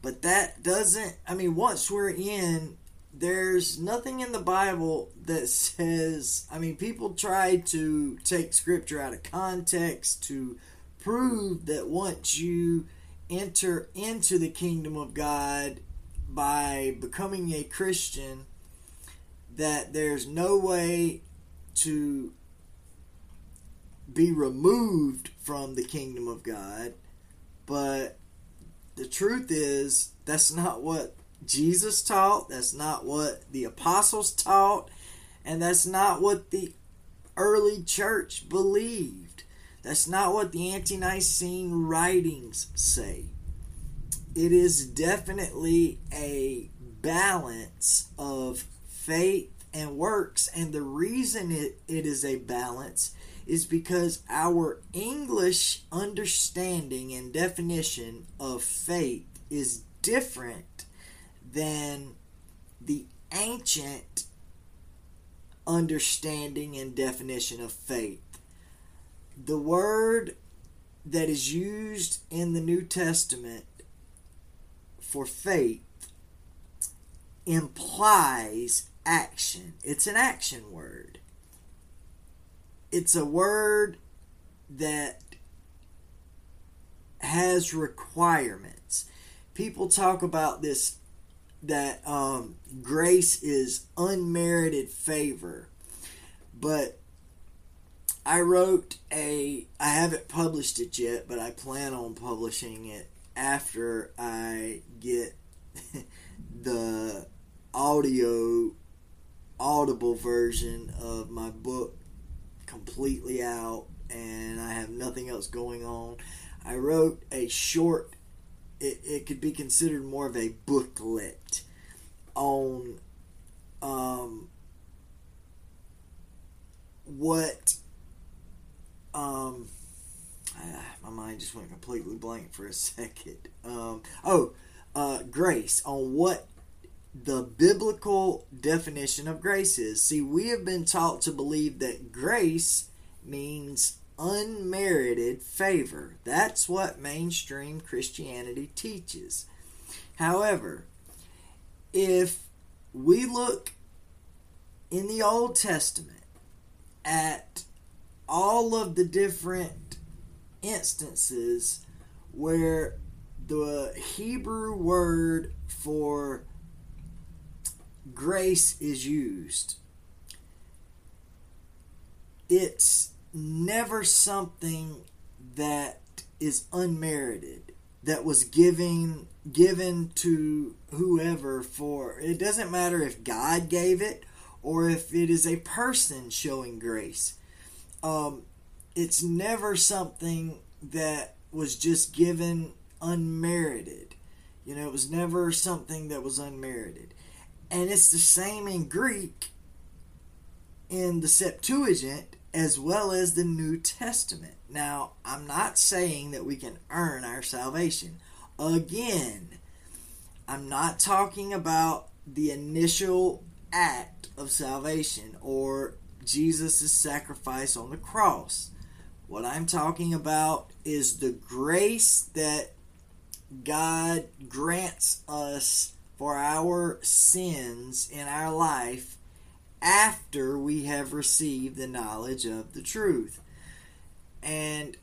But that doesn't, I mean, once we're in, there's nothing in the Bible that says, I mean, people try to take scripture out of context to prove that once you enter into the kingdom of God by becoming a Christian, that there's no way to be removed from the kingdom of God. But the truth is, that's not what Jesus taught, that's not what the apostles taught, and that's not what the early church believed. That's not what the ante Nicene writings say. It is definitely a balance of faith and works, and the reason it, it is a balance is because our English understanding and definition of faith is different than the ancient understanding and definition of faith. The word that is used in the New Testament for faith implies action. It's an action word it's a word that has requirements. People talk about this that um, grace is unmerited favor, but I wrote a. I haven't published it yet, but I plan on publishing it after I get <laughs> the audio audible version of my book completely out and I have nothing else going on. I wrote a short, it, it could be considered more of a booklet on um, what. Um, ah, my mind just went completely blank for a <laughs> second. Um, oh, uh, grace on what the biblical definition of grace is. See, we have been taught to believe that grace means unmerited favor. That's what mainstream Christianity teaches. However, if we look in the Old Testament at all of the different instances where the Hebrew word for grace is used, it's never something that is unmerited that was given given to whoever for it doesn't matter if God gave it or if it is a person showing grace. Um, it's never something that was just given unmerited. You know, it was never something that was unmerited. And it's the same in Greek in the Septuagint as well as the New Testament. Now, I'm not saying that we can earn our salvation. Again, I'm not talking about the initial act of salvation or Jesus' sacrifice on the cross. What I'm talking about is the grace that God grants us for our sins in our life after we have received the knowledge of the truth. And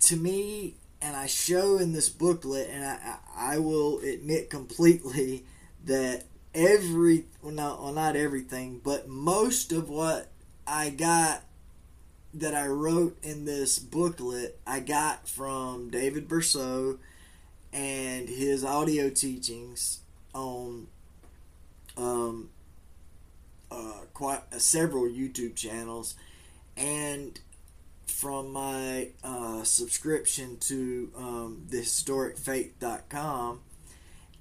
to me, and I show in this booklet, and I, I will admit completely that every, well not, well, not everything, but most of what I got that I wrote in this booklet, I got from David Bercot and his audio teachings on um, uh, quite uh, several YouTube channels, and from my uh, subscription to um, thehistoricfaith.com,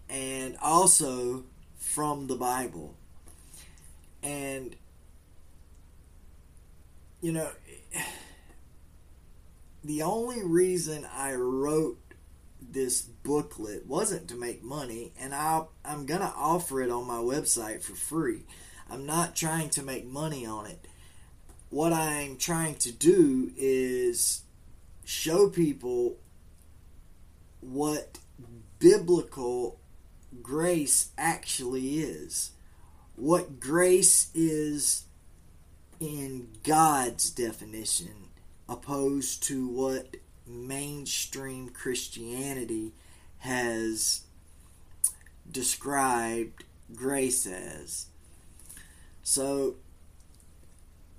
and also from the Bible. And, you know, <sighs> the only reason I wrote this booklet wasn't to make money, and i I'm going to offer it on my website for free. I'm not trying to make money on it. What I'm trying to do is show people what biblical grace actually is. What grace is in God's definition, opposed to what mainstream Christianity has described grace as. So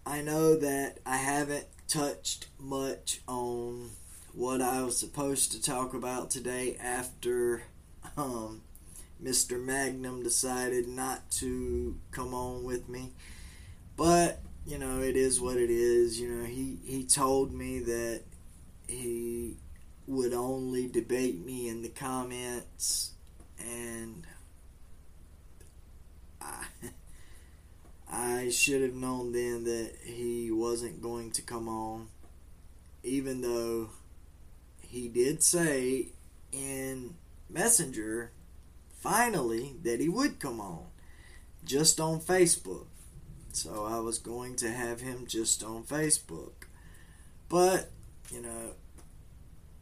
I know that I haven't touched much on what I was supposed to talk about today after um, Mr. Magnum decided not to come on with me. But, you know, it is what it is. You know, he, he told me that he would only debate me in the comments and I, <laughs> I should have known then that he wasn't going to come on even though he did say in Messenger finally that he would come on just on Facebook. So I was going to have him just on Facebook. But, you know,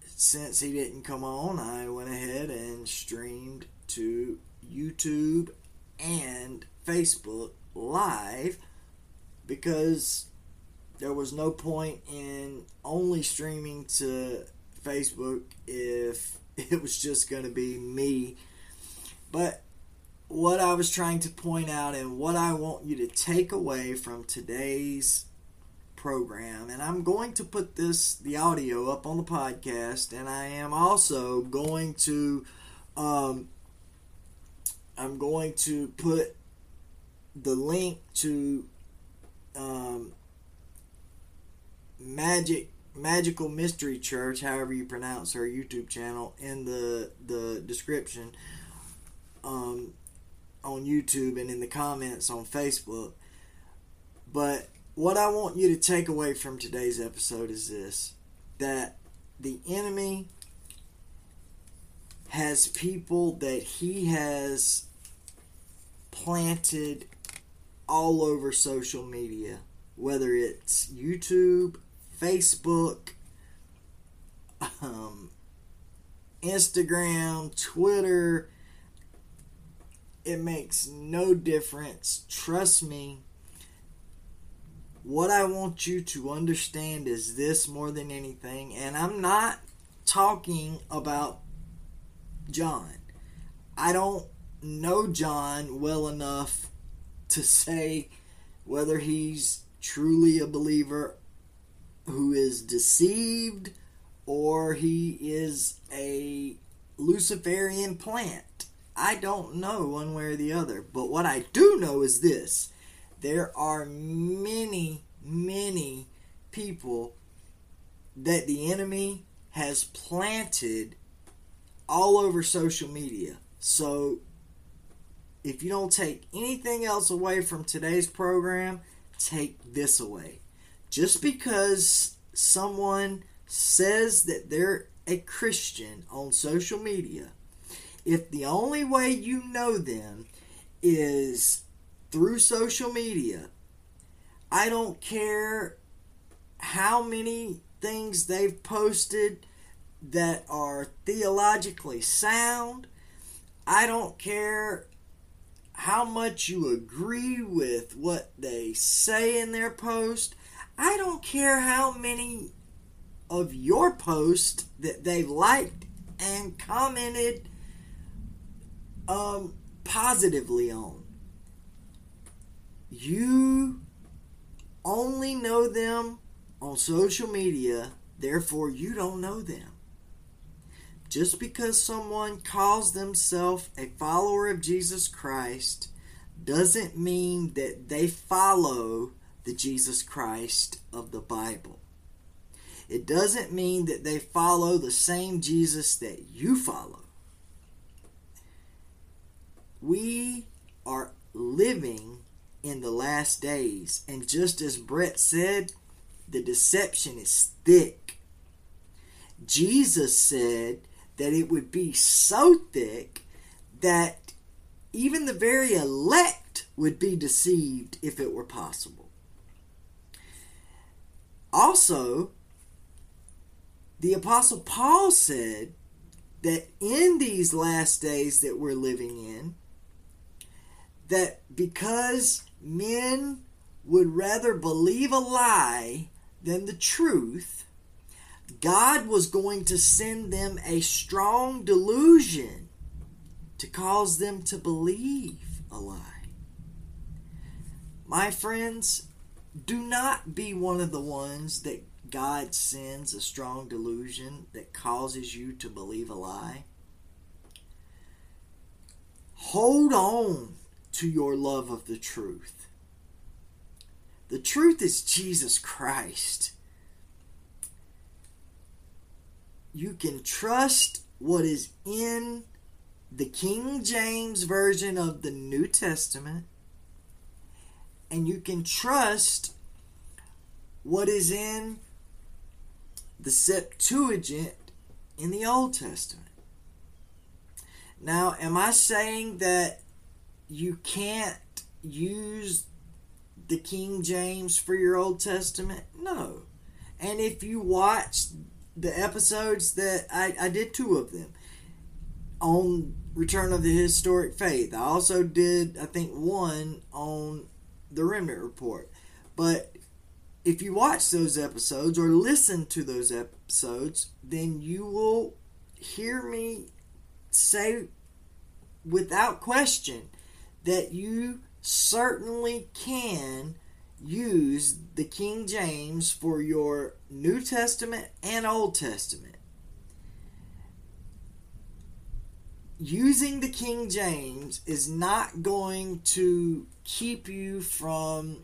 since he didn't come on, I went ahead and streamed to YouTube and Facebook live because there was no point in only streaming to Facebook if <laughs> it was just going to be me. But what I was trying to point out and what I want you to take away from today's program, and I'm going to put this, the audio, up on the podcast, and I am also going to, um, I'm going to put the link to um, Magic Magical Mystery Church, however you pronounce her YouTube channel, in the the description um, on YouTube and in the comments on Facebook. But what I want you to take away from today's episode is this that the enemy has people that he has planted all over social media, whether it's YouTube, Facebook, um, Instagram, Twitter. It makes no difference. Trust me. What I want you to understand is this more than anything, and I'm not talking about John. I don't know John well enough to say whether he's truly a believer who is deceived or he is a Luciferian plant. I don't know one way or the other. But what I do know is this there are many, many people that the enemy has planted all over social media. So if you don't take anything else away from today's program, take this away. Just because someone says that they're a Christian on social media, if the only way you know them is through social media, I don't care how many things they've posted that are theologically sound. I don't care how much you agree with what they say in their post. I don't care how many of your posts that they've liked and commented um, positively on. You only know them on social media, therefore, you don't know them. Just because someone calls themselves a follower of Jesus Christ doesn't mean that they follow the Jesus Christ of the Bible. It doesn't mean that they follow the same Jesus that you follow. We are living in the last days, and just as Brett said, the deception is thick. Jesus said that it would be so thick that even the very elect would be deceived if it were possible. Also, the Apostle Paul said that in these last days that we're living in, that because men would rather believe a lie than the truth, God was going to send them a strong delusion to cause them to believe a lie. My friends, do not be one of the ones that God sends a strong delusion that causes you to believe a lie? Hold on to your love of the truth. The truth is Jesus Christ. You can trust what is in the King James Version of the New Testament, and you can trust what is in the Septuagint in the Old Testament. Now, am I saying that you can't use the King James for your Old Testament? No. And if you watch the episodes that I, I did two of them on Return of the Historic Faith. I also did, I think, one on the Remnant Report. But if you watch those episodes or listen to those episodes, then you will hear me say without question that you certainly can use the King James for your New Testament and Old Testament. Using the King James is not going to keep you from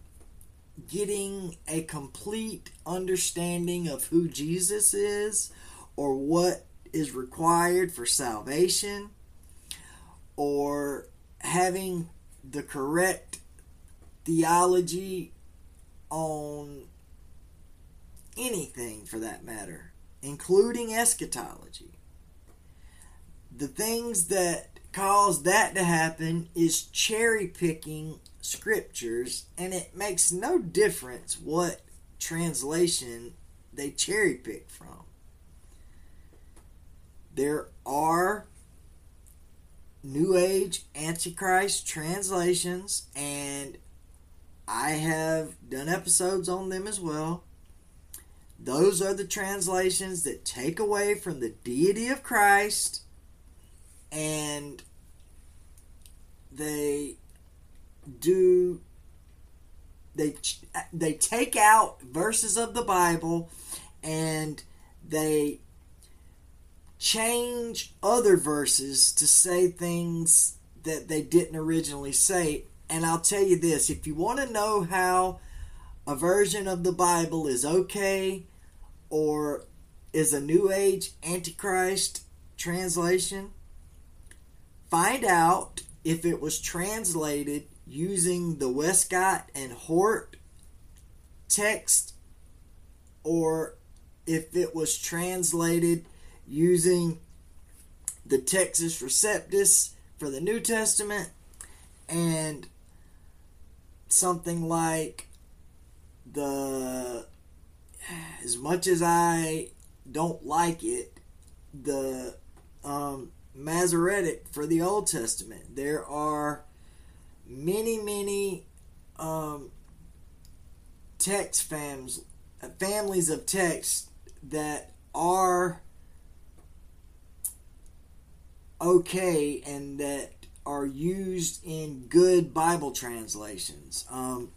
getting a complete understanding of who Jesus is or what is required for salvation or having the correct theology on anything for that matter, including eschatology. The things that cause that to happen is cherry picking scriptures, and it makes no difference what translation they cherry pick from. There are New Age Antichrist translations, and I have done episodes on them as well. Those are the translations that take away from the deity of Christ and they do they they take out verses of the Bible and they change other verses to say things that they didn't originally say. And I'll tell you this if you want to know how a version of the Bible is okay or is a New Age Antichrist translation, find out if it was translated using the Westcott and Hort text or if it was translated using the Textus Receptus for the New Testament and something like the as much as I don't like it, the um, Masoretic for the Old Testament. There are many, many um, text fams, families of texts that are okay and that are used in good Bible translations. Um,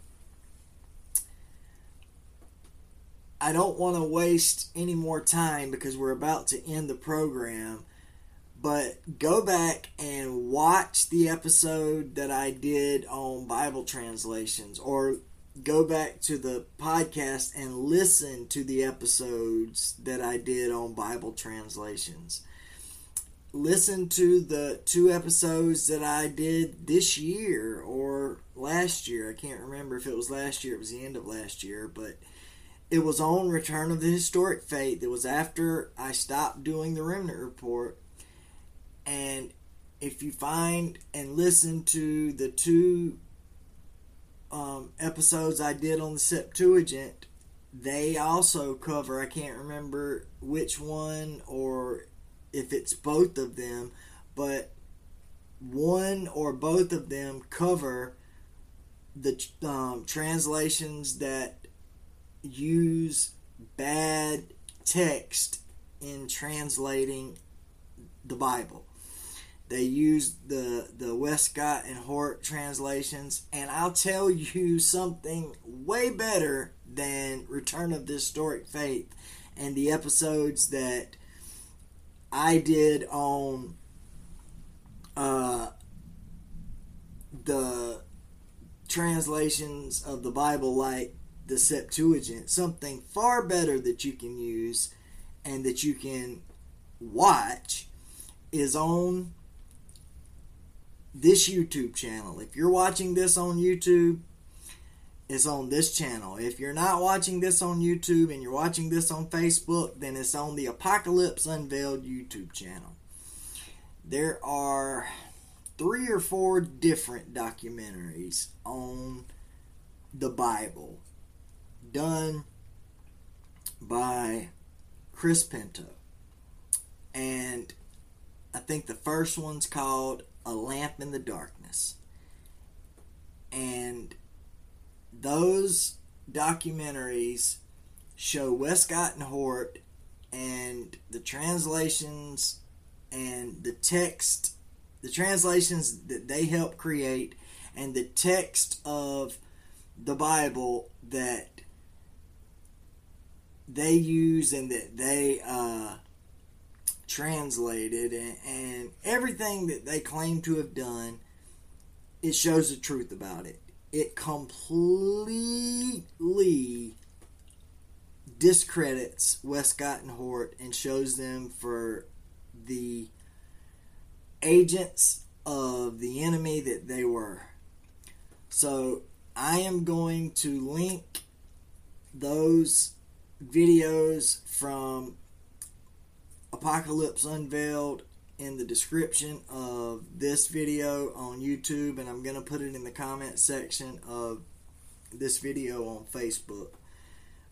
I don't want to waste any more time because we're about to end the program. But go back and watch the episode that I did on Bible translations, or go back to the podcast and listen to the episodes that I did on Bible translations listen to the two episodes that I did this year or last year. I can't remember if it was last year, it was the end of last year, but it was on Return of the Historic Faith. It was after I stopped doing the Remnant Report. And if you find and listen to the two um, episodes I did on the Septuagint, they also cover, I can't remember which one or if it's both of them, but one or both of them cover the um, translations that use bad text in translating the Bible. They use the the Westcott and Hort translations, and I'll tell you something way better than Return of the Historic Faith and the episodes that I did on uh, the translations of the Bible, like the Septuagint, something far better that you can use and that you can watch is on this YouTube channel. If you're watching this on YouTube, it's on this channel. If you're not watching this on YouTube and you're watching this on Facebook, then it's on the Apocalypse Unveiled YouTube channel. There are three or four different documentaries on the Bible done by Chris Pinto. And I think the first one's called A Lamp in the Darkness. And those documentaries show Westcott and Hort and the translations and the text, the translations that they help create, and the text of the Bible that they use and that they uh, translated, and, and everything that they claim to have done, it shows the truth about it. It completely discredits Westcott and Hort and shows them for the agents of the enemy that they were. So I am going to link those videos from Apocalypse Unveiled in the description of this video on YouTube, and I'm going to put it in the comment section of this video on Facebook.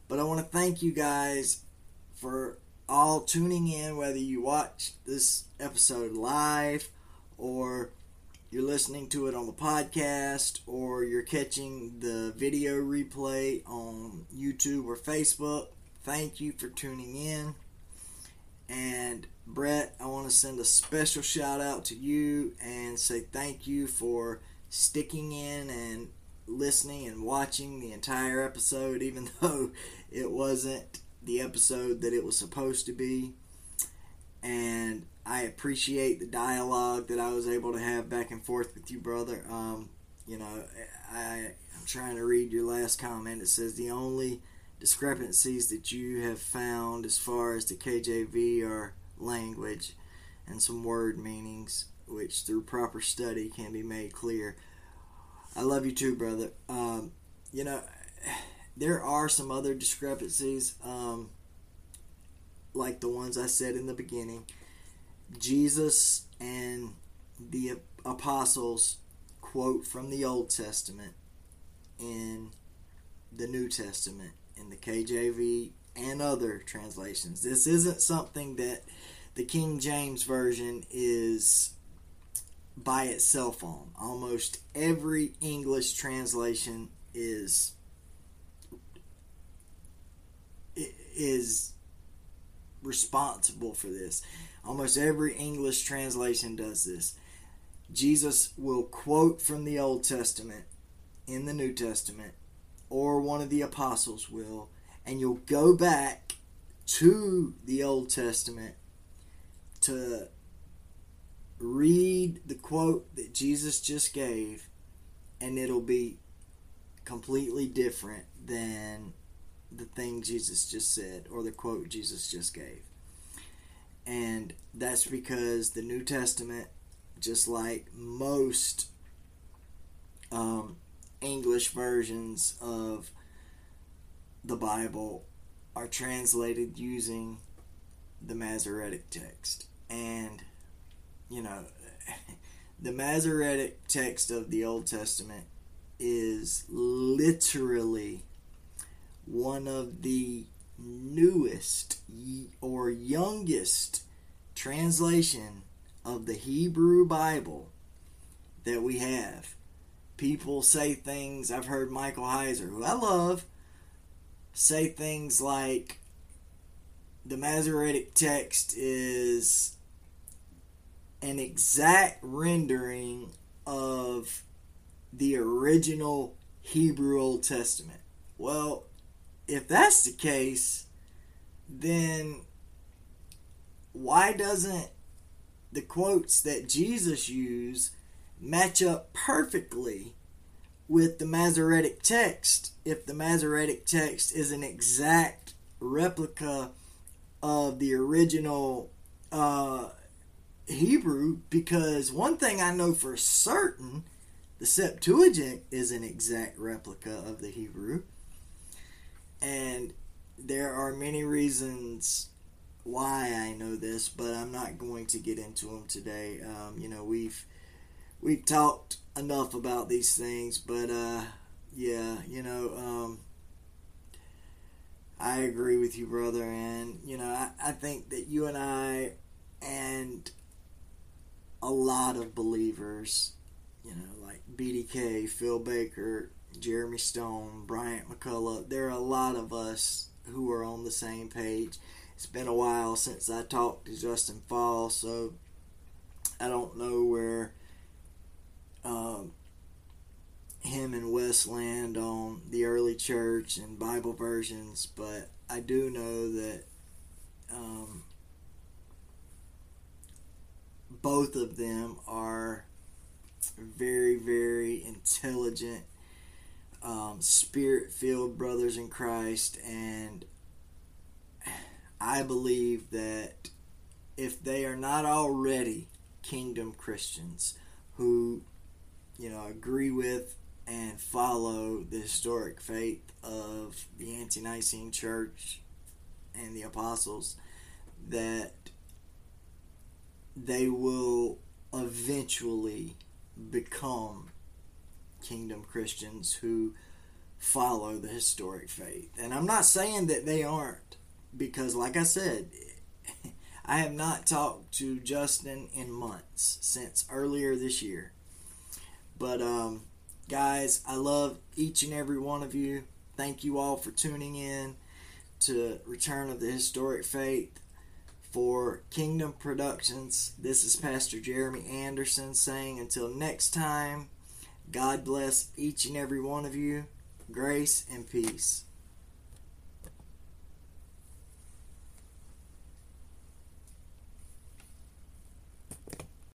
But I want to thank you guys for all tuning in, whether you watch this episode live or you're listening to it on the podcast or you're catching the video replay on YouTube or Facebook. Thank you for tuning in. And Brett, I want to send a special shout out to you and say thank you for sticking in and listening and watching the entire episode, <laughs> even though it wasn't the episode that it was supposed to be. And I appreciate the dialogue that I was able to have back and forth with you, brother. Um, you know, I, I'm trying to read your last comment. It says the only discrepancies that you have found as far as the KJV are language and some word meanings, which through proper study can be made clear. I love you too, brother. Um, you know, there are some other discrepancies, um, like the ones I said in the beginning. Jesus and the apostles quote from the Old Testament in the New Testament in the KJV and other translations. This isn't something that the King James Version is by itself on. Almost every English translation is is responsible for this. Almost every English translation does this. Jesus will quote from the Old Testament in the New Testament, or one of the apostles will, and you'll go back to the Old Testament to read the quote that Jesus just gave, and it'll be completely different than the thing Jesus just said or the quote Jesus just gave. And that's because the New Testament, just like most um, English versions of the Bible, are translated using the Masoretic text. And, you know, <laughs> the Masoretic text of the Old Testament is literally one of the newest or youngest translation of the Hebrew Bible that we have. People say things, I've heard Michael Heiser, who I love, say things like the Masoretic text is an exact rendering of the original Hebrew Old Testament. Well, if that's the case, then why doesn't the quotes that Jesus used match up perfectly with the Masoretic text if the Masoretic text is an exact replica of the original uh, Hebrew? Because one thing I know for certain the Septuagint is an exact replica of the Hebrew. And there are many reasons why I know this, but I'm not going to get into them today. Um, you know, we've we've talked enough about these things, but uh, yeah, you know, um, I agree with you, brother, and you know, I, I think that you and I and a lot of believers, you know, like BDK, Phil Baker, Jeremy Stone, Bryant McCullough, there are a lot of us who are on the same page. It's been a while since I talked to Justin Fall, so I don't know where um, him and Wes land on the early church and Bible versions, but I do know that um, both of them are very, very intelligent, um, spirit filled brothers in Christ, and I believe that if they are not already kingdom Christians who, you know, agree with and follow the historic faith of the Ante Nicene Church and the apostles, that they will eventually become kingdom Christians who follow the historic faith. And I'm not saying that they aren't, because, like I said, <laughs> I have not talked to Justin in months since earlier this year. But, um, guys, I love each and every one of you. Thank you all for tuning in to Return of the Historic Faith for Kingdom Productions. This is Pastor Jeremy Anderson saying until next time, God bless each and every one of you. Grace and peace.